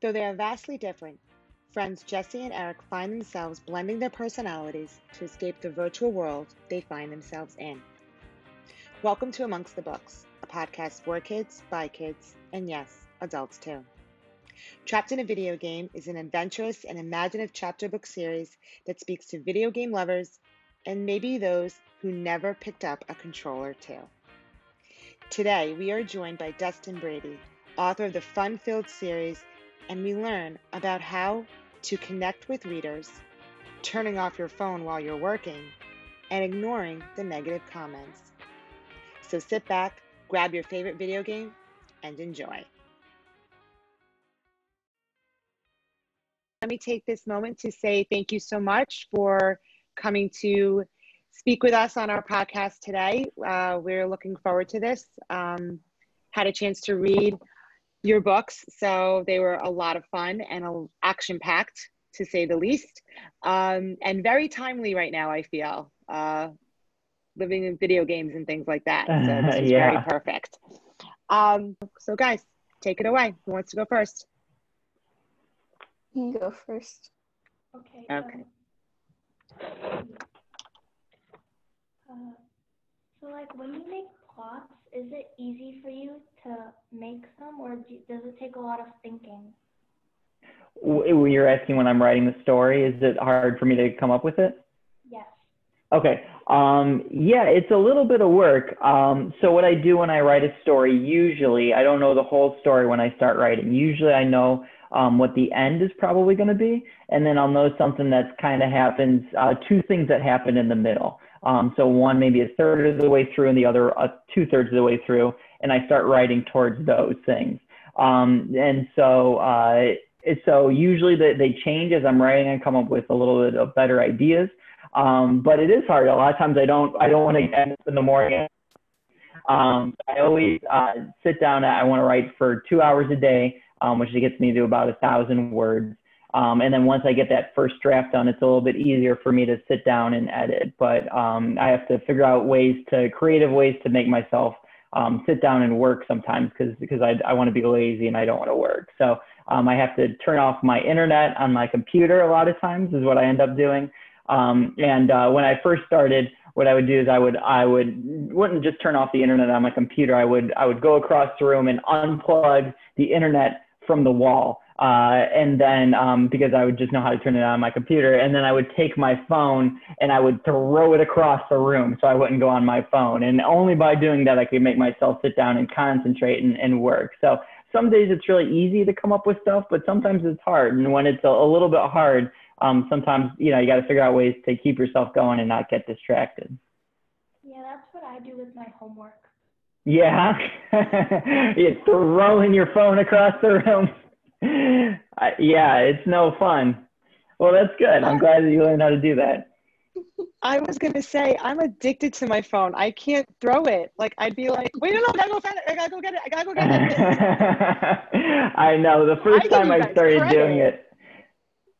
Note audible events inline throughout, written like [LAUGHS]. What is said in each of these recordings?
Though they are vastly different, friends Jesse and Eric find themselves blending their personalities to escape the virtual world they find themselves in. Welcome to Amongst the Books, a podcast for kids, by kids, and yes, adults too. Trapped in a Video Game is an adventurous and imaginative chapter book series that speaks to video game lovers and maybe those who never picked up a controller too. Today, we are joined by Dustin Brady, author of the fun filled series, and we learn about how to connect with readers, turning off your phone while you're working, and ignoring the negative comments. So sit back, grab your favorite video game, and enjoy. Let me take this moment to say thank you so much for coming to speak with us on our podcast today. Uh, we're looking forward to this. Um, had a chance to read your books, so they were a lot of fun and action packed, to say the least, um, and very timely right now. I feel uh, living in video games and things like that. So this [LAUGHS] is yeah. very perfect. Um, so, guys, take it away. Who wants to go first? You go first. Okay. Okay. Um, uh, so, like, when you make plots, is it easy for you to make them, or do, does it take a lot of thinking? You're asking when I'm writing the story, is it hard for me to come up with it? Yes. Okay. Um, yeah, it's a little bit of work. Um, so what I do when I write a story, usually I don't know the whole story when I start writing. Usually I know um, what the end is probably going to be, and then I'll know something that's kind of happens, uh, two things that happen in the middle. Um, so one maybe a third of the way through, and the other uh, two thirds of the way through, and I start writing towards those things. Um, and so, uh, so usually they, they change as I'm writing and come up with a little bit of better ideas. Um, but it is hard. A lot of times I don't I don't want to get up in the morning. Um, I always uh, sit down. I want to write for two hours a day um, which gets me to about a thousand words. Um, and then once I get that first draft done, it's a little bit easier for me to sit down and edit. But um, I have to figure out ways to creative ways to make myself um, sit down and work sometimes because because I, I want to be lazy and I don't want to work. So um, I have to turn off my internet on my computer a lot of times is what I end up doing. Um, and uh, when I first started, what I would do is I would I would wouldn't just turn off the internet on my computer. I would I would go across the room and unplug the internet from the wall. Uh, and then um, because I would just know how to turn it on my computer, and then I would take my phone and I would throw it across the room so I wouldn't go on my phone. And only by doing that I could make myself sit down and concentrate and, and work. So some days it's really easy to come up with stuff, but sometimes it's hard. And when it's a, a little bit hard, um, sometimes you know you got to figure out ways to keep yourself going and not get distracted. Yeah, that's what I do with my homework. Yeah, [LAUGHS] you're throwing your phone across the room. I, yeah, it's no fun. Well, that's good. I'm glad that you learned how to do that. I was gonna say I'm addicted to my phone. I can't throw it. Like I'd be like, wait, no, no, I gotta go find it. I gotta go get it. I gotta go get it. [LAUGHS] I know. The first I time I started credit. doing it,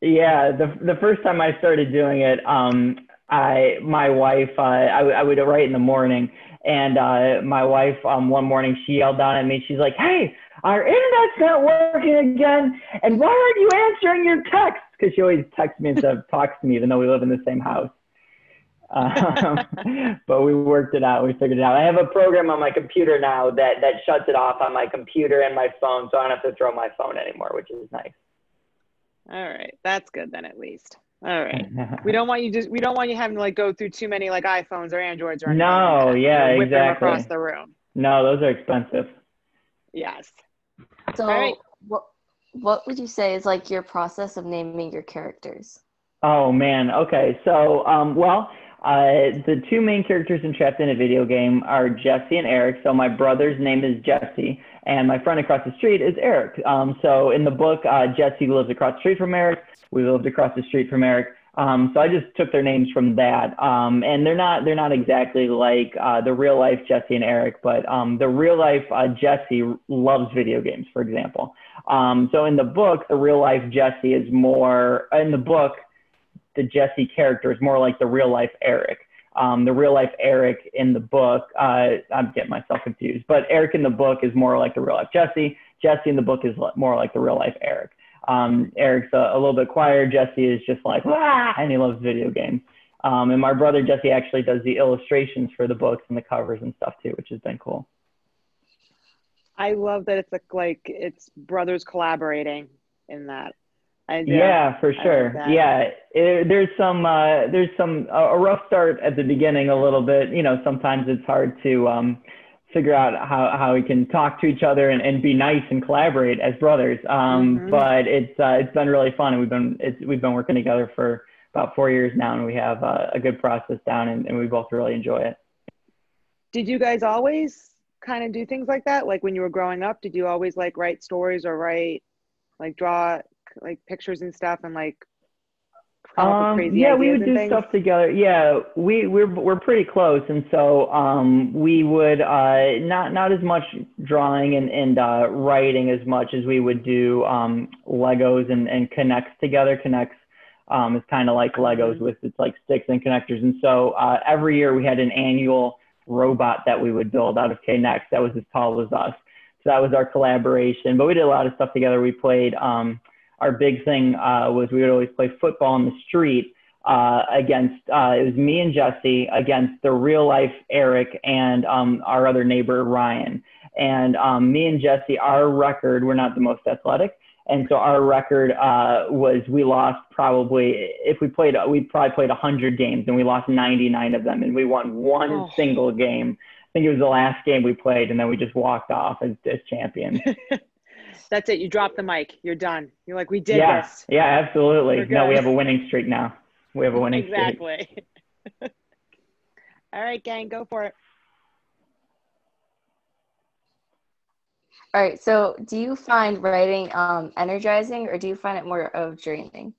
yeah, the the first time I started doing it, um, I my wife, uh, I, I would write in the morning, and uh, my wife, um, one morning, she yelled down at me. She's like, "Hey, our internet's not working again, and why aren't you answering your texts?" Because she always texts me instead of [LAUGHS] talks to me, even though we live in the same house. Um, [LAUGHS] but we worked it out. We figured it out. I have a program on my computer now that that shuts it off on my computer and my phone, so I don't have to throw my phone anymore, which is nice. All right, that's good then at least. All right. [LAUGHS] we don't want you just we don't want you having to like go through too many like iPhones or Androids or anything. No, like yeah, exactly. Across the room. No, those are expensive. Yes. So right. what what would you say is like your process of naming your characters? Oh man, okay. So um well, uh, the two main characters in Trapped in a Video Game are Jesse and Eric. So my brother's name is Jesse, and my friend across the street is Eric. Um, so in the book, uh, Jesse lives across the street from Eric. We lived across the street from Eric. Um, so I just took their names from that, um, and they're not they're not exactly like uh, the real life Jesse and Eric, but um, the real life uh, Jesse loves video games, for example. Um, so in the book, the real life Jesse is more in the book the Jesse character is more like the real life Eric. Um, the real life Eric in the book, uh, I'm getting myself confused, but Eric in the book is more like the real life Jesse. Jesse in the book is more like the real life Eric. Um, Eric's a, a, little bit quieter. Jesse is just like, and he loves video games. Um, and my brother Jesse actually does the illustrations for the books and the covers and stuff too, which has been cool. I love that it's like, like it's brothers collaborating in that. Yeah, for sure. Yeah, it, there's some uh, there's some a rough start at the beginning a little bit. You know, sometimes it's hard to um, figure out how, how we can talk to each other and, and be nice and collaborate as brothers. Um, mm-hmm. But it's uh, it's been really fun, and we've been we've been working together for about four years now, and we have uh, a good process down, and, and we both really enjoy it. Did you guys always kind of do things like that? Like when you were growing up, did you always like write stories or write like draw like pictures and stuff and like um, yeah, we would do things? stuff together. Yeah, we we're we're pretty close, and so um, we would uh, not not as much drawing and and uh, writing as much as we would do um, Legos and and K'NEX together. K'NEX um, is kind of like Legos mm-hmm. with it's like sticks and connectors, and so uh, every year we had an annual robot that we would build out of K'NEX that was as tall as us. So that was our collaboration. But we did a lot of stuff together. We played. Um, our big thing uh, was we would always play football in the street uh, against. Uh, it was me and Jesse against the real life Eric and um, our other neighbor Ryan. And um, me and Jesse, our record, we're not the most athletic. And so our record uh, was we lost probably if we played we probably played 100 games and we lost 99 of them and we won one oh. single game. I think it was the last game we played and then we just walked off as, as champions. [LAUGHS] That's it. You drop the mic. You're done. You're like we did yeah. this. Yeah, absolutely. No, we have a winning streak now. We have a winning exactly. streak. Exactly. [LAUGHS] All right, gang, go for it. All right. So, do you find writing um, energizing, or do you find it more of draining?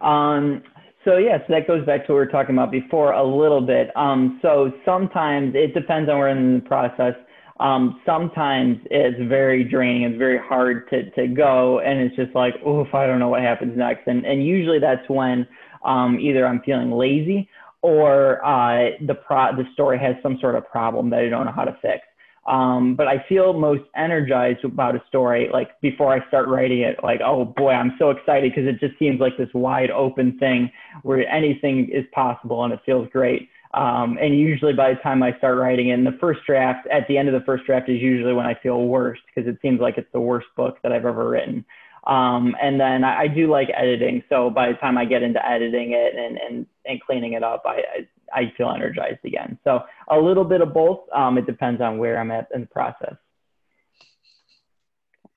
Um. So yes, yeah, so that goes back to what we were talking about before a little bit. Um. So sometimes it depends on where in the process. Um, sometimes it's very draining. It's very hard to to go, and it's just like, oof, I don't know what happens next. And and usually that's when um, either I'm feeling lazy or uh, the pro the story has some sort of problem that I don't know how to fix. Um, but I feel most energized about a story like before I start writing it. Like, oh boy, I'm so excited because it just seems like this wide open thing where anything is possible and it feels great. Um, and usually by the time I start writing in the first draft, at the end of the first draft is usually when I feel worst because it seems like it's the worst book that I've ever written. Um, and then I, I, do like editing. So by the time I get into editing it and, and, and cleaning it up, I, I I feel energized again. So a little bit of both. Um, it depends on where I'm at in the process.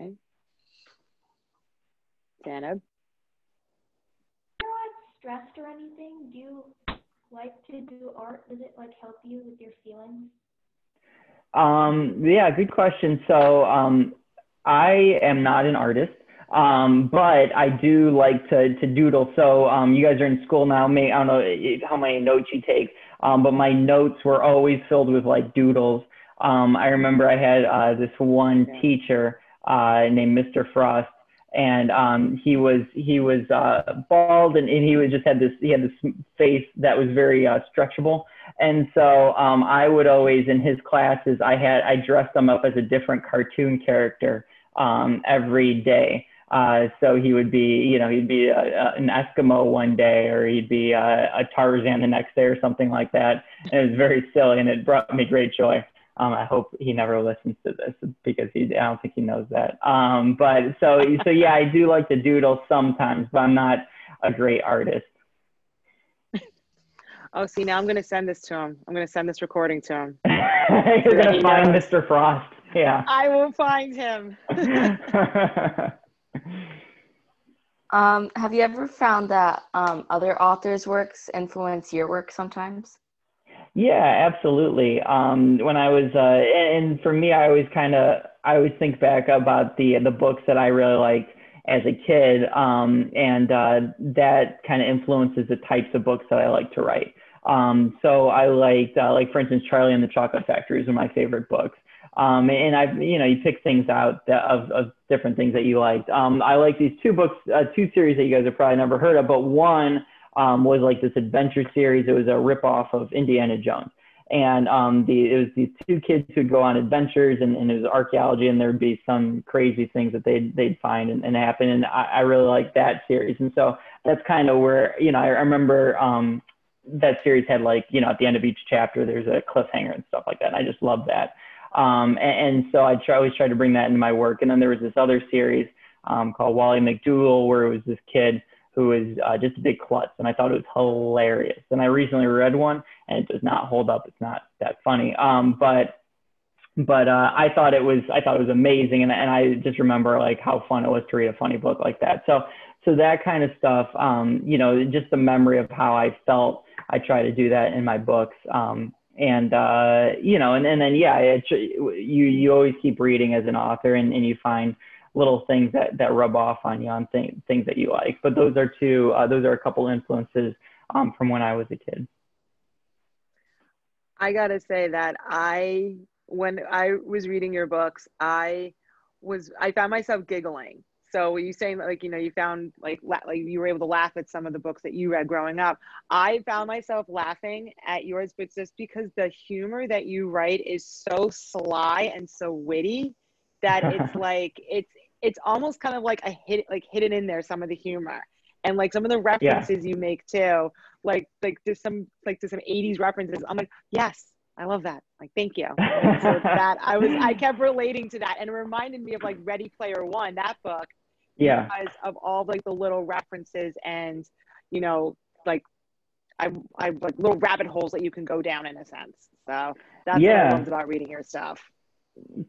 Okay. Zainab? You're not stressed or anything. Do you like to do art? Does it like help you with your feelings? Um, yeah, good question. So um, I am not an artist. Um, but I do like to, to doodle. So um, you guys are in school now. May, I don't know how many notes you take, um, but my notes were always filled with like doodles. Um, I remember I had uh, this one teacher uh, named Mr. Frost, and um, he was he was uh, bald, and, and he was just had this he had this face that was very uh, stretchable. And so um, I would always in his classes I had I dressed him up as a different cartoon character um, every day. Uh, so he would be, you know, he'd be a, a, an Eskimo one day, or he'd be a, a, Tarzan the next day, or something like that. And it was very silly, and it brought me great joy. Um, I hope he never listens to this because he, I don't think he knows that. Um, but so, so yeah, I do like to doodle sometimes, but I'm not a great artist. [LAUGHS] Oh, see, now I'm going to send this to him. I'm going to send this recording to him. [LAUGHS] You're going to find Mr. Frost. Yeah. I will find him. [LAUGHS] Um, have you ever found that um, other authors' works influence your work sometimes? Yeah, absolutely. Um, when I was, uh, and for me, I always kind of, I always think back about the the books that I really liked as a kid, um, and uh, that kind of influences the types of books that I like to write. Um, so I liked, uh, like for instance, Charlie and the Chocolate Factory is one of my favorite books. Um, and I've, you know, you pick things out that, of, of different things that you liked. Um, I like these two books, uh, two series that you guys have probably never heard of, but one um, was like this adventure series. It was a ripoff of Indiana Jones. and um, the, it was these two kids who'd go on adventures, and, and it was archaeology, and there'd be some crazy things that they'd they'd find and, and happen, and I, I really liked that series, and so that's kind of where you know I, remember um, that series had like you know at the end of each chapter there's a cliffhanger and stuff like that, and I just love that, um, and, and so I try, always tried to bring that into my work, and then there was this other series um, called Wally McDoogle where it was this kid who was uh, just a big klutz, and I thought it was hilarious. And I recently read one, and it does not hold up. It's not that funny. Um, but but uh, I thought it was I thought it was amazing, and and I just remember like how fun it was to read a funny book like that. So so that kind of stuff, um, you know, just the memory of how I felt. I try to do that in my books. Um, and uh, you know, and, and then yeah, it, you you always keep reading as an author, and, and you find little things that, that rub off on you on th- things that you like. But those are two, uh, those are a couple influences um, from when I was a kid. I gotta say that I, when I was reading your books, I was, I found myself giggling. So you saying like you know you found like la- like you were able to laugh at some of the books that you read growing up. I found myself laughing at yours, but just because the humor that you write is so sly and so witty that [LAUGHS] it's like it's it's almost kind of like a hit like hidden in there some of the humor and like some of the references yeah. you make too like like there's some like there's some 80s references i'm like yes i love that like thank you so that i was i kept relating to that and it reminded me of like ready player one that book yeah because of all like the little references and you know like I, I like little rabbit holes that you can go down in a sense. So that's yeah. what I loved about reading your stuff.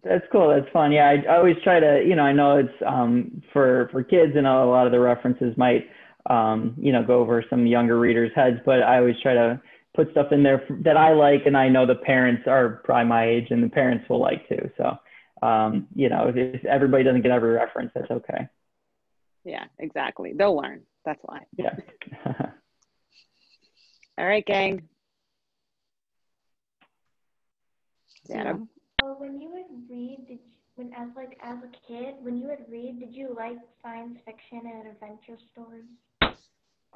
That's cool. That's fun. Yeah, I, I, always try to, you know, I know it's um, for for kids, and a lot of the references might, um, you know, go over some younger readers' heads. But I always try to put stuff in there that I like, and I know the parents are probably my age, and the parents will like too. So, um, you know, if everybody doesn't get every reference, that's okay. Yeah, exactly. They'll learn. That's why. Yeah. [LAUGHS] [LAUGHS] All right, gang. Yeah when you would read, did you, when as like as a kid, when you would read, did you like science fiction and adventure stories?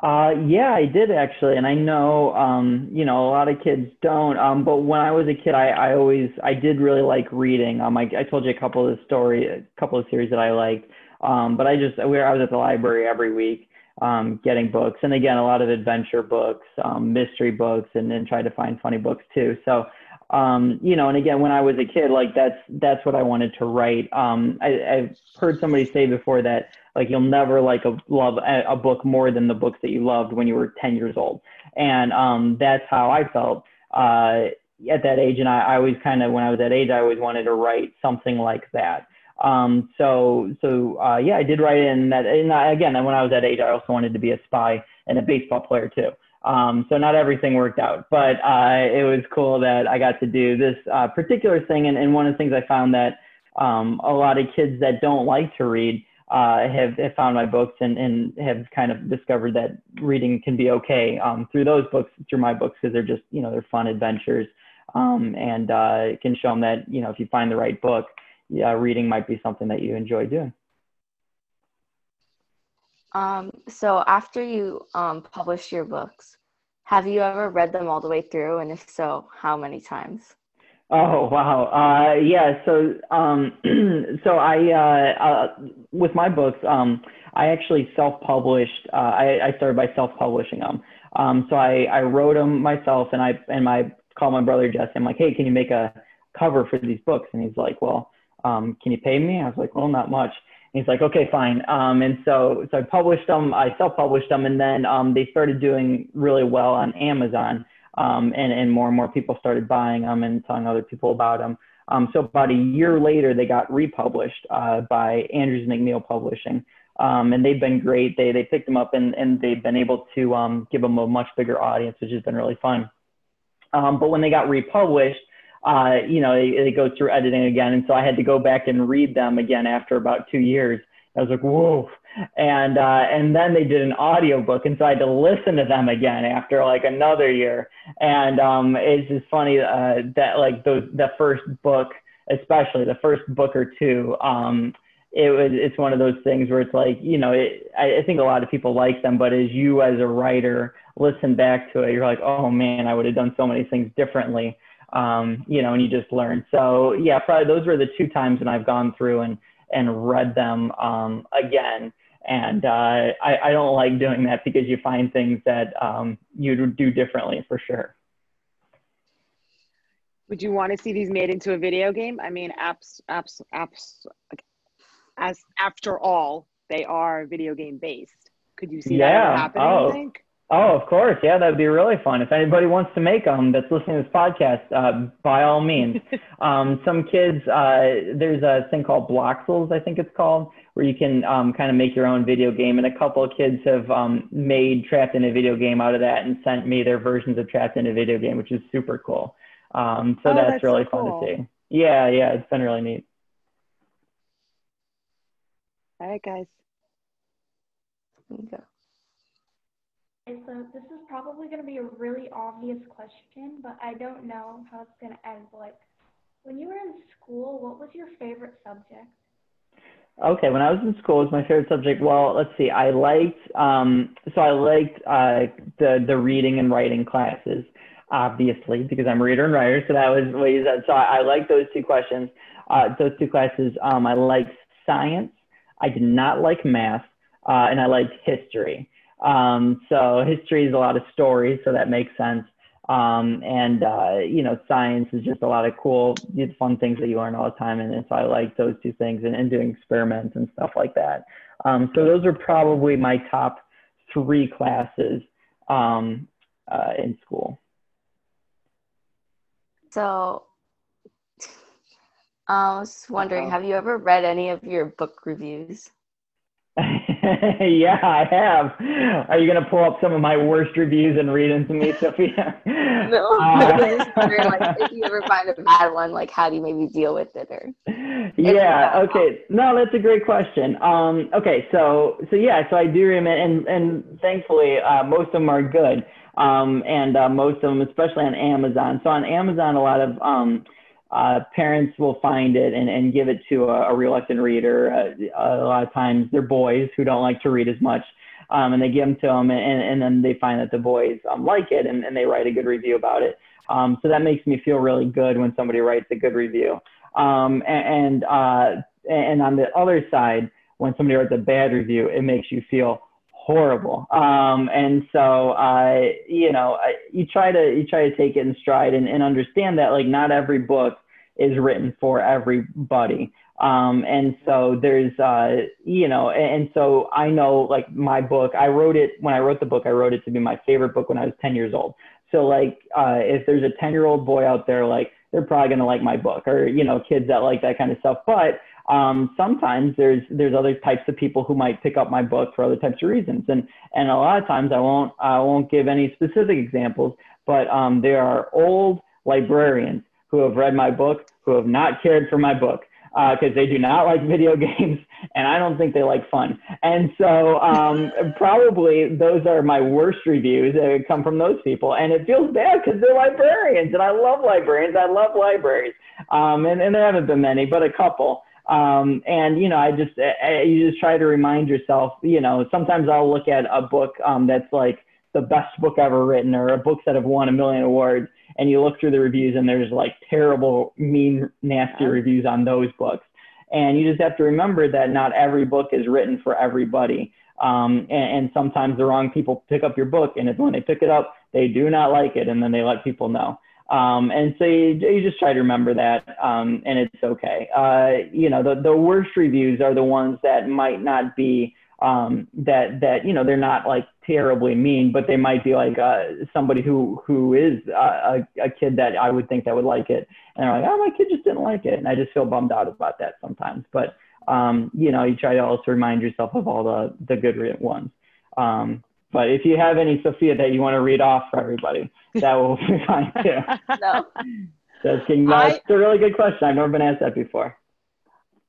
Uh, yeah, I did actually, and I know, um, you know, a lot of kids don't. Um, but when I was a kid, I, I always, I did really like reading. Um, I, I told you a couple of the story, a couple of series that I liked. Um, but I just, where I was at the library every week, um, getting books, and again, a lot of adventure books, um, mystery books, and then try to find funny books too. So um, you know, and again, when I was a kid, like that's that's what I wanted to write. Um, I, I've heard somebody say before that like you'll never like a love a, a book more than the books that you loved when you were 10 years old, and um, that's how I felt uh, at that age. And I, I always kind of when I was that age, I always wanted to write something like that. Um, so so uh, yeah, I did write in that. And I, again, when I was that age, I also wanted to be a spy and a baseball player too. Um, so not everything worked out, but uh, it was cool that I got to do this uh, particular thing. And, and, one of the things I found that um, a lot of kids that don't like to read uh, have, have found my books and, and have kind of discovered that reading can be okay um, through those books, through my books, because they're just, you know, they're fun adventures. Um, and uh, can show them that, you know, if you find the right book, reading might be something that you enjoy doing. Um, so after you um, published your books, have you ever read them all the way through? And if so, how many times? Oh wow, uh, yeah. So, um, [CLEARS THROAT] so I uh, uh, with my books, um, I actually self-published. Uh, I, I started by self-publishing them. Um, so I, I wrote them myself, and I and my called my brother Jesse. I'm like, hey, can you make a cover for these books? And he's like, well, um, can you pay me? I was like, well, not much he's like, okay, fine. Um, and so, so I published them, I self-published them, and then um, they started doing really well on Amazon. Um, and, and more and more people started buying them and telling other people about them. Um, so about a year later, they got republished uh, by Andrews McMeel Publishing. Um, and they've been great. They, they picked them up and, and they've been able to um, give them a much bigger audience, which has been really fun. But when they got republished, uh, you know, they, it goes through editing again. And so I had to go back and read them again after about two years. I was like, whoa. And, uh, and then they did an audio book. And so I had to listen to them again after like another year. And, um, it's just funny, uh, that like the, the first book, especially the first book or two, um, it was, it's one of those things where it's like, you know, it, I, I think a lot of people like them, but as you as a writer listen back to it, you're like, oh man, I would have done so many things differently. Um, you know, and you just learn. So yeah, probably those were the two times when I've gone through and and read them um, again. And uh, I, I don't like doing that because you find things that um, you would do differently for sure. Would you want to see these made into a video game? I mean, apps, apps, apps. As after all, they are video game based. Could you see Yeah. that happening? Oh. Oh, of course. Yeah, that'd be really fun. If anybody wants to make them that's listening to this podcast, uh, by all means. [LAUGHS] um, some kids, uh, there's a thing called Bloxels, I think it's called, where you can um, kind of make your own video game. And a couple of kids have um, made Trapped in a Video Game out of that and sent me their versions of Trapped in a Video Game, which is super cool. Um, so Oh, that's, that's so really fun to see. Yeah, yeah, it's been really neat. All right, guys. There you go. So this is probably going to be a really obvious question, but I don't know how it's going to end. Like, when you were in school, what was your favorite subject? Okay, when I was in school, it was my favorite subject. Well, let's see. I liked um, so I liked uh, the the reading and writing classes, obviously, because I'm a reader and writer. So that was what you said. So I, I liked those two questions, uh, those two classes. Um, I liked science. I did not like math, uh, and I liked history. Um, so history is a lot of stories, so that makes sense. Um, and uh, you know, science is just a lot of cool, fun things that you learn all the time. And, and so I like those two things and, and doing experiments and stuff like that. Um, so those are probably my top three classes um, uh, in school. So, I was wondering, Uh-oh. have you ever read any of your book reviews? [LAUGHS] [LAUGHS] yeah, I have. Are you gonna pull up some of my worst reviews and read them to me, Sophia? [LAUGHS] No, [LAUGHS] Uh, I was just wondering, like, if you ever find a bad one, like, how do you maybe deal with it? Or yeah okay no that's a great question um okay so so yeah so i do remember and and thankfully uh, most of them are good um and uh, most of them especially on amazon so on amazon a lot of um uh, parents will find it and, and give it to a, a reluctant reader. Uh, a lot of times they're boys who don't like to read as much. Um, and they give them to them and, and then they find that the boys um, like it and, and they write a good review about it. Um, so that makes me feel really good when somebody writes a good review. Um, and, and, uh, and on the other side, when somebody writes a bad review, it makes you feel horrible. Um, and so, uh, you know, I- you try to, you try to take it in stride and, and understand that like not every book is written for everybody. Um, and so there's, uh, you know, and, so I know like my book, I wrote it, when I wrote the book, I wrote it to be my favorite book when I was 10 years old. So like, uh, if there's a 10 year old boy out there, like they're probably going to like my book or, you know, kids that like that kind of stuff. But, um, sometimes there's, there's other types of people who might pick up my book for other types of reasons. And, and a lot of times I won't, I won't give any specific examples, but, um, there are old librarians who have read my book, who have not cared for my book because uh, they do not like [LAUGHS] video games and I don't think they like fun. And so um, [LAUGHS] probably those are my worst reviews that come from those people. And it feels bad because they're librarians and I love librarians. I love libraries. Um, and, and there haven't been many, but a couple. Um, and you know, I just uh, you just try to remind yourself. You know, sometimes I'll look at a book um, that's like the best book ever written, or a books that have won a million awards, and you look through the reviews, and there's like terrible, mean, nasty reviews on those books. And you just have to remember that not every book is written for everybody. Um, and, and sometimes the wrong people pick up your book, and if when they pick it up, they do not like it, and then they let people know. Um, and so you, you just try to remember that, um, and it's okay. Uh, you know, the, the worst reviews are the ones that might not be um, that that you know they're not like terribly mean, but they might be like uh, somebody who who is uh, a, a kid that I would think that would like it, and they're like, oh, my kid just didn't like it, and I just feel bummed out about that sometimes. But um, you know, you try to also remind yourself of all the the good ones. Um, but if you have any Sophia that you want to read off for everybody, that will be [LAUGHS] fine too. [LAUGHS] no. That's, that's I- a really good question. I've never been asked that before.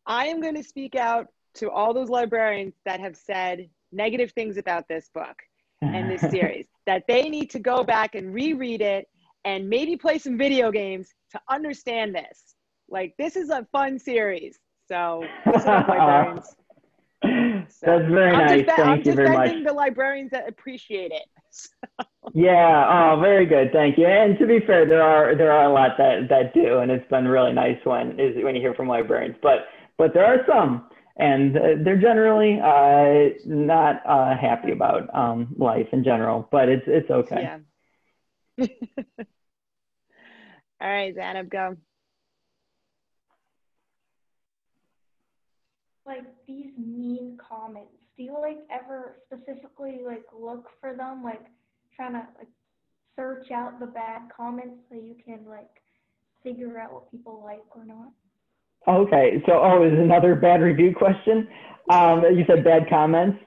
I am going to speak out to all those librarians that have said negative things about this book and this [LAUGHS] series that they need to go back and reread it and maybe play some video games to understand this. Like this is a fun series. So librarians. [LAUGHS] That's very I'm nice. just, Thank I'm you very much. defending the librarians that appreciate it. [LAUGHS] yeah. Oh, very good. Thank you. And to be fair, there are there are a lot that that do, and it's been really nice when is when you hear from librarians. But but there are some, and they're generally uh, not uh, happy about um, life in general. But it's it's okay. Yeah. [LAUGHS] All right, Zainab, go. Like these mean comments, do you like ever specifically like look for them, like trying to like search out the bad comments so you can like figure out what people like or not? Okay, so oh, is another bad review question? Um, you said bad comments.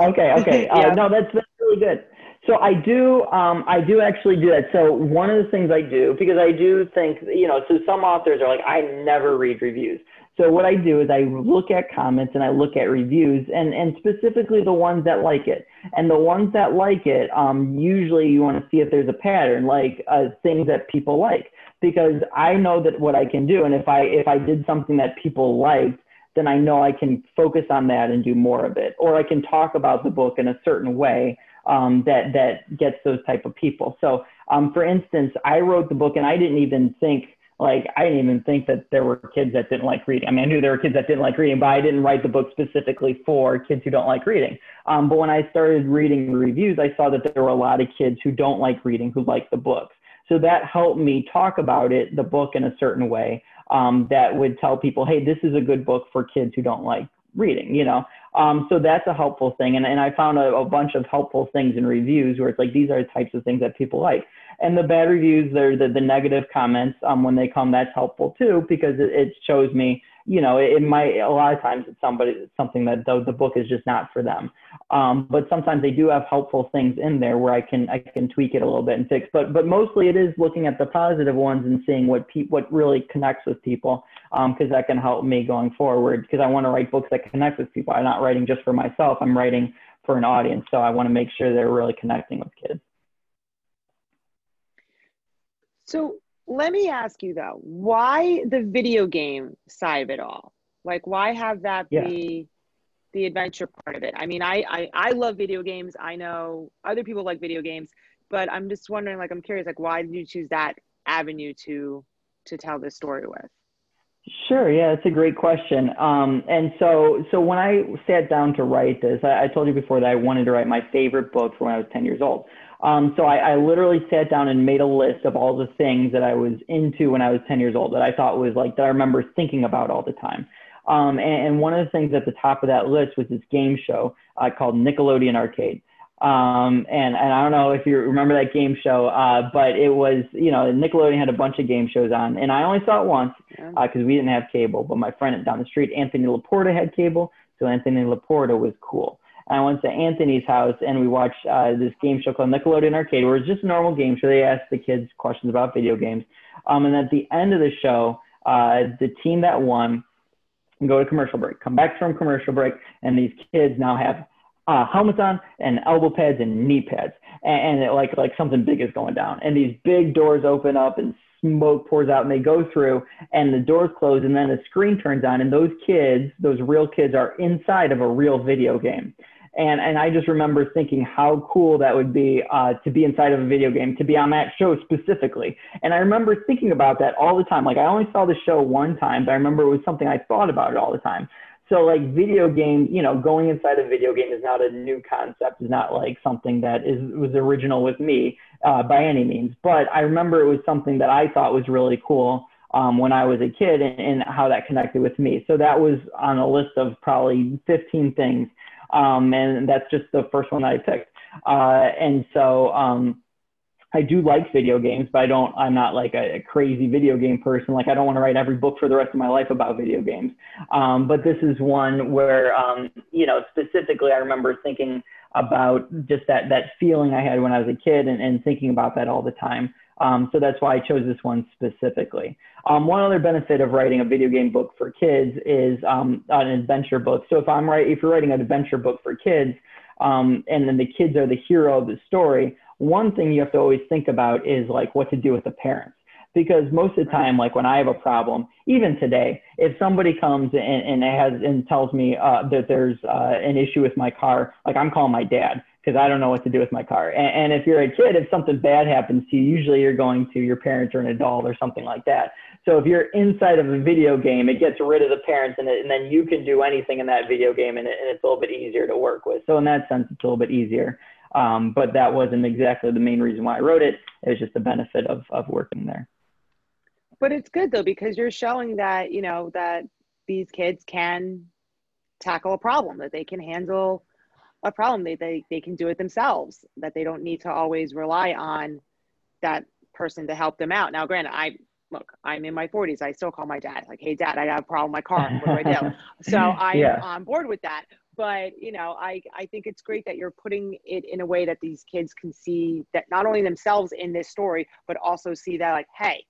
Okay, [LAUGHS] okay. Uh. No, that's that's really good. So I do, um, I do actually do that. So one of the things I do, because I do think, you know, so some authors are like, I never read reviews. So what I do is I look at comments and I look at reviews and, and specifically the ones that like it. And the ones that like it, um, usually you want to see if there's a pattern, like uh, things that people like, because I know that what I can do. And if I, if I did something that people liked, then I know I can focus on that and do more of it. Or I can talk about the book in a certain way um, that that gets those type of people. So, um, for instance, I wrote the book and I didn't even think like I didn't even think that there were kids that didn't like reading. I mean, I knew there were kids that didn't like reading, but I didn't write the book specifically for kids who don't like reading. Um, but when I started reading the reviews, I saw that there were a lot of kids who don't like reading who like the books. So that helped me talk about it, the book, in a certain way um, that would tell people, hey, this is a good book for kids who don't like reading, you know. Um, so that's a helpful thing. And, and I found a, a, bunch of helpful things in reviews where it's like, these are the types of things that people like. And the bad reviews, they're the, the negative comments um, when they come, that's helpful too, because it, it shows me, you know, it, it, might, a lot of times it's somebody, it's something that the, the book is just not for them. Um, but sometimes they do have helpful things in there where I can, I can tweak it a little bit and fix, but, but mostly it is looking at the positive ones and seeing what pe- what really connects with people because um, that can help me going forward because I want to write books that connect with people. I'm not writing just for myself. I'm writing for an audience. So I want to make sure they're really connecting with kids. So let me ask you though, why the video game side of it all? Like why have that yeah. be the adventure part of it? I mean, I, I I love video games. I know other people like video games, but I'm just wondering like I'm curious like why did you choose that avenue to to tell this story with? Sure. Yeah, that's a great question. Um, and so, so when I sat down to write this, I, I, told you before that I wanted to write my favorite book from when I was 10 years old. Um, so I, I, literally sat down and made a list of all the things that I was into when I was 10 years old that I thought was like, that I remember thinking about all the time. Um, and, and, one of the things at the top of that list was this game show uh, called Nickelodeon Arcade. Um, and, and I don't know if you remember that game show, uh, but it was, you know, Nickelodeon had a bunch of game shows on, and I only saw it once because uh, we didn't have cable. But my friend down the street, Anthony Laporta, had cable, so Anthony Laporta was cool. I went to Anthony's house and we watched uh, this game show called Nickelodeon Arcade, where it's just a normal game show. They asked the kids questions about video games. Um, and at the end of the show, uh, the team that won go to commercial break, come back from commercial break, and these kids now have uh, helmets on and elbow pads and knee pads, and, and it, like like something big is going down. And these big doors open up and smoke pours out, and they go through, and the doors close, and then the screen turns on, and those kids, those real kids, are inside of a real video game. And and I just remember thinking how cool that would be uh, to be inside of a video game, to be on that show specifically. And I remember thinking about that all the time. Like I only saw the show one time, but I remember it was something I thought about it all the time. So like video game, you know, going inside a video game is not a new concept. Is not like something that is was original with me uh, by any means. But I remember it was something that I thought was really cool um, when I was a kid and, and, how that connected with me. So that was on a list of probably 15 things, um, and that's just the first one I picked. Uh, and so um, I do like video games, but I don't, I'm not like a, a, crazy video game person. Like I don't want to write every book for the rest of my life about video games. Um, but this is one where, um, you know, specifically I remember thinking about just that, that feeling I had when I was a kid and, and thinking about that all the time. Um, so that's why I chose this one specifically. Um, one other benefit of writing a video game book for kids is um, an adventure book. So if I'm right, if you're writing an adventure book for kids, um, and then the kids are the hero of the story, one thing you have to always think about is like what to do with the parents because most of the time like when i have a problem even today if somebody comes and, and has and tells me uh, that there's uh, an issue with my car like i'm calling my dad because I don't know what to do with my car. And, and, if you're a kid, if something bad happens to you, usually you're going to your parents or an adult or something like that. So if you're inside of a video game, it gets rid of the parents and, it, and then you can do anything in that video game and, it, and, it's a little bit easier to work with. So in that sense, it's a little bit easier. Um, but that wasn't exactly the main reason why I wrote it. It was just the benefit of, of working there. But it's good though, because you're showing that, you know, that these kids can tackle a problem, that they can handle a problem, they, they, they can do it themselves, that they don't need to always rely on that person to help them out. Now, granted, I look, I'm in my 40s. I still call my dad, like, hey, dad, I got a problem with my car. What do I do? [LAUGHS] so I'm yeah. on board with that. But, you know, I, I think it's great that you're putting it in a way that these kids can see that not only themselves in this story, but also see that, like, hey,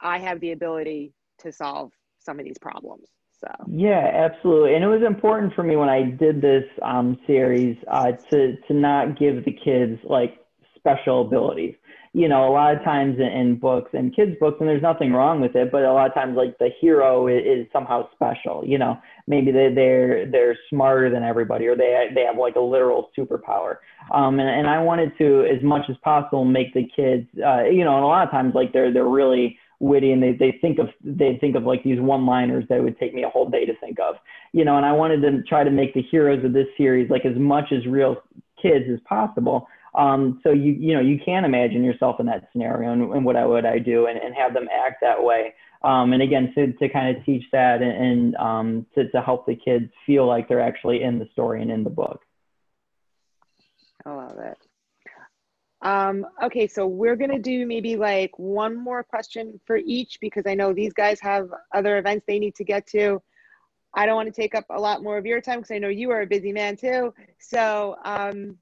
I have the ability to solve some of these problems. So. Yeah, absolutely. And it was important for me when I did this um, series uh, to, to not give the kids like special abilities you know, a lot of times in, in, books and kids' books, and there's nothing wrong with it, but a lot of times like the hero is, is somehow special. You know, maybe they, they're they're smarter than everybody, or they they have like a literal superpower. Um, and, and I wanted to, as much as possible, make the kids, uh, you know, and a lot of times like they're they're really witty and they, they think of they think of like these one liners that would take me a whole day to think of you know and i wanted to try to make the heroes of this series like as much as real kids as possible um, so you you know you can imagine yourself in that scenario and, and what I would I do and, and have them act that way. Um, and again, to, to kind of teach that and, and um, to, to help the kids feel like they're actually in the story and in the book. I love it. Um, okay, so we're gonna do maybe like one more question for each because I know these guys have other events they need to get to. I don't want to take up a lot more of your time because I know you are a busy man too. So um,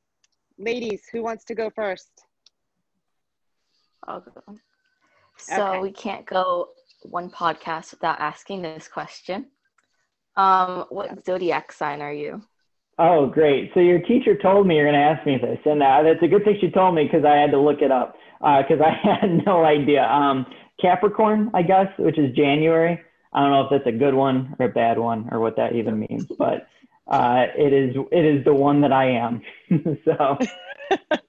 ladies, who wants to go first? I'll go. So okay. we can't go one podcast without asking this question. Um, what zodiac sign are you? Oh, great. So your teacher told me you're going to ask me this, and uh, that's a good thing she told me because I had to look it up because uh, I [LAUGHS] had no idea. Um, Capricorn, I guess, which is January. I don't know if that's a good one or a bad one or what that even means, but uh, it is it is the one that I am. [LAUGHS] so. [LAUGHS]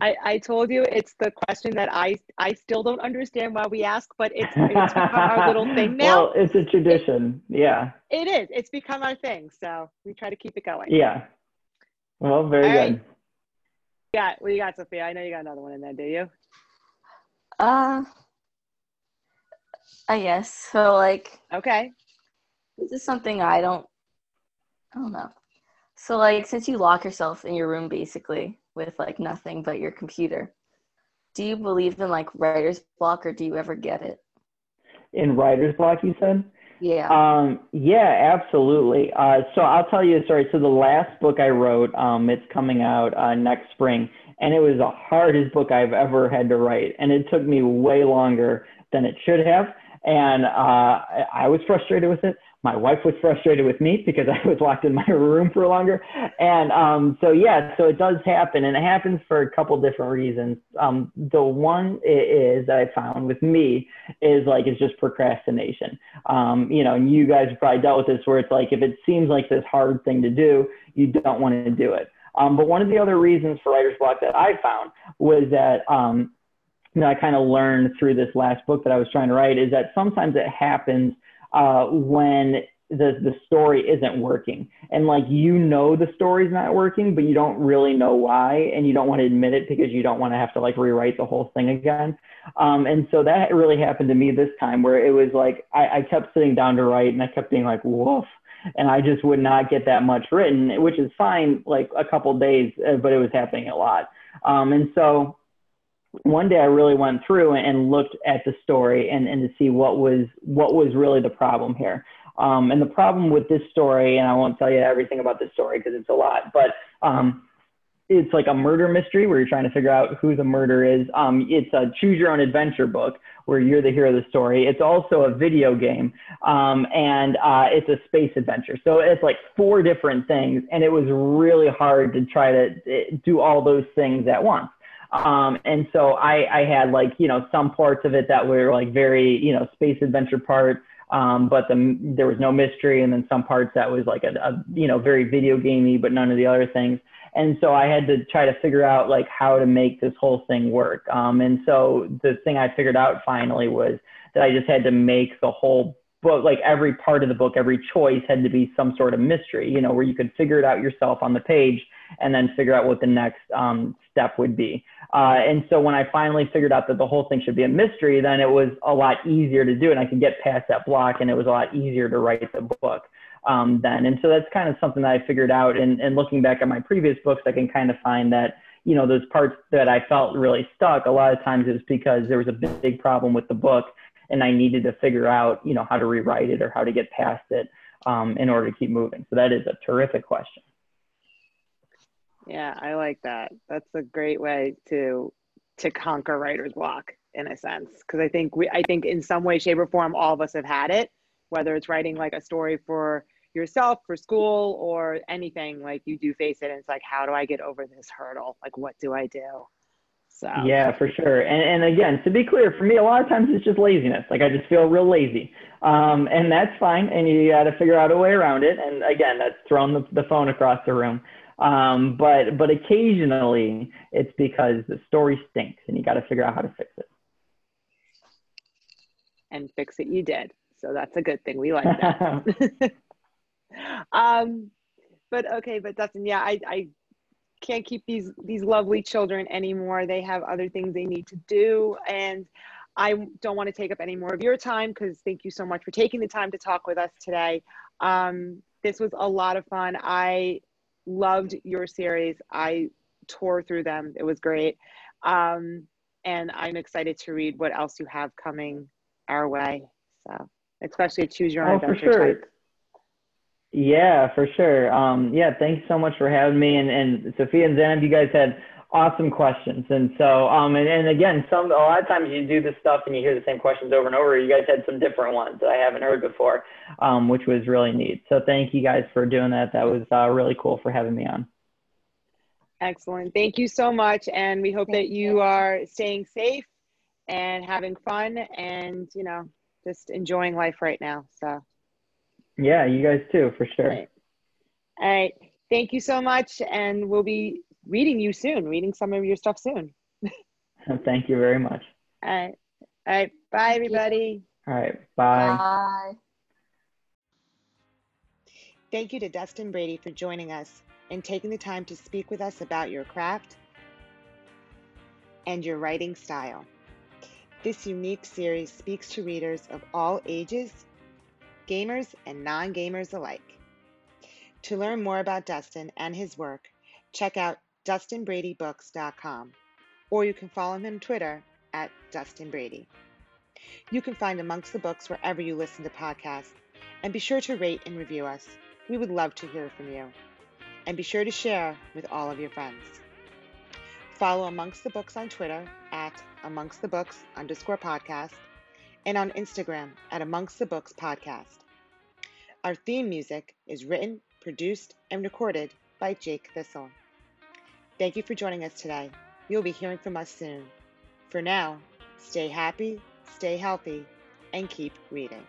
I, I told you it's the question that I I still don't understand why we ask, but it's, it's become our [LAUGHS] little thing now. Well, it's a tradition. It, yeah. It is. It's become our thing. So we try to keep it going. Yeah. Well, very All good. Right. Yeah. What you got, Sophia? I know you got another one in there, do you? Uh, I guess. So, like, okay. This is something I don't I don't know. So like since you lock yourself in your room basically with like nothing but your computer, do you believe in like writer's block or do you ever get it? In writer's block you said? Yeah. Um, yeah, absolutely. Uh, so I'll tell you a story. So the last book I wrote, um, it's coming out uh, next spring, and it was the hardest book I've ever had to write, and it took me way longer than it should have, and uh, I was frustrated with it my wife was frustrated with me because I was locked in my room for longer. And um, so, yeah, so it does happen. And it happens for a couple different reasons. Um, the one is that I found with me is like, it's just procrastination. Um, you know, and you guys probably dealt with this where it's like, if it seems like this hard thing to do, you don't want to do it. Um, but one of the other reasons for writer's block that I found was that, um, you know, I kind of learned through this last book that I was trying to write is that sometimes it happens uh, when the the story isn't working. And like you know the story's not working but you don't really know why and you don't want to admit it because you don't want to have to like rewrite the whole thing again. Um, and so that really happened to me this time where it was like I, I kept sitting down to write and i kept being like woof. And i just would not get that much written which is fine like a couple days uh, but it was happening a lot. Um, and so one day I really went through and looked at the story and, and to see what was what was really the problem here. Um, and the problem with this story, and I won't tell you everything about this story because it's a lot, but um, it's like a murder mystery where you're trying to figure out who the murderer is. Um, it's a choose your own adventure book where you're the hero of the story. It's also a video game, um, and uh, it's a space adventure. So it's like four different things, and it was really hard to try to eh, do all those things at once. Um, and so I, I had like, you know, some parts of it that were like very, you know, space adventure parts. Um, but the, there was no mystery, and then some parts that was like a, a you know very video gamey, but none of the other things. And so I had to try to figure out like how to make this whole thing work. Um, and so the thing I figured out finally was that I just had to make the whole book, like every part of the book, every choice had to be some sort of mystery, you know, where you could figure it out yourself on the page and then figure out what the next um, step would be. Uh, and so when I finally figured out that the whole thing should be a mystery, then it was a lot easier to do, and I could get past that block, and it was a lot easier to write the book um, then. And so that's kind of something that I figured out. And, and looking back at my previous books, I can kind of find that you know those parts that I felt really stuck. A lot of times it was because there was a big, big problem with the book, and I needed to figure out you know how to rewrite it or how to get past it um, in order to keep moving. So that is a terrific question. Yeah, I like that. That's a great way to to conquer writer's block in a sense because I think we I think in some way shape or form all of us have had it whether it's writing like a story for yourself for school or anything like you do face it and it's like how do I get over this hurdle like what do I do so yeah for sure and, and again to be clear for me a lot of times it's just laziness like I just feel real lazy um, and that's fine and you got to figure out a way around it and again that's throwing the, the phone across the room um, but but occasionally it's because the story stinks and you got to figure out how to fix it. And fix it, you did. So that's a good thing. We like that. [LAUGHS] [LAUGHS] um, but okay, but Dustin, yeah, I, I can't keep these these lovely children anymore. They have other things they need to do, and I don't want to take up any more of your time because thank you so much for taking the time to talk with us today. Um, this was a lot of fun. I loved your series. I tore through them. It was great. Um, and I'm excited to read what else you have coming our way. So, especially choose your own oh, adventure sure. type. Yeah, for sure. Um, yeah, thanks so much for having me. And, and Sophia and Zainab, you guys had awesome questions. And so, um, and, and again, some a lot of times you do this stuff and you hear the same questions over and over. You guys had some different ones that I haven't heard before, um, which was really neat. So thank you guys for doing that. That was uh, really cool for having me on. Excellent. Thank you so much. And we hope thank that you, you are staying safe and having fun and, you know, just enjoying life right now. So, yeah, you guys too, for sure. All right. All right. Thank you so much. And we'll be reading you soon, reading some of your stuff soon. [LAUGHS] Thank you very much. All right. All right. Bye, everybody. All right. Bye. Bye. Thank you to Dustin Brady for joining us and taking the time to speak with us about your craft and your writing style. This unique series speaks to readers of all ages, gamers and non gamers alike. To learn more about Dustin and his work, check out DustinBradyBooks.com, or you can follow him on Twitter at Dustin Brady. You can find Amongst the Books wherever you listen to podcasts, and be sure to rate and review us. We would love to hear from you. And be sure to share with all of your friends. Follow Amongst the Books on Twitter at Amongst the Books underscore podcast and on Instagram at Amongst the Books podcast. Our theme music is written, produced, and recorded by Jake Thistle. Thank you for joining us today. You'll be hearing from us soon. For now, stay happy, stay healthy, and keep reading.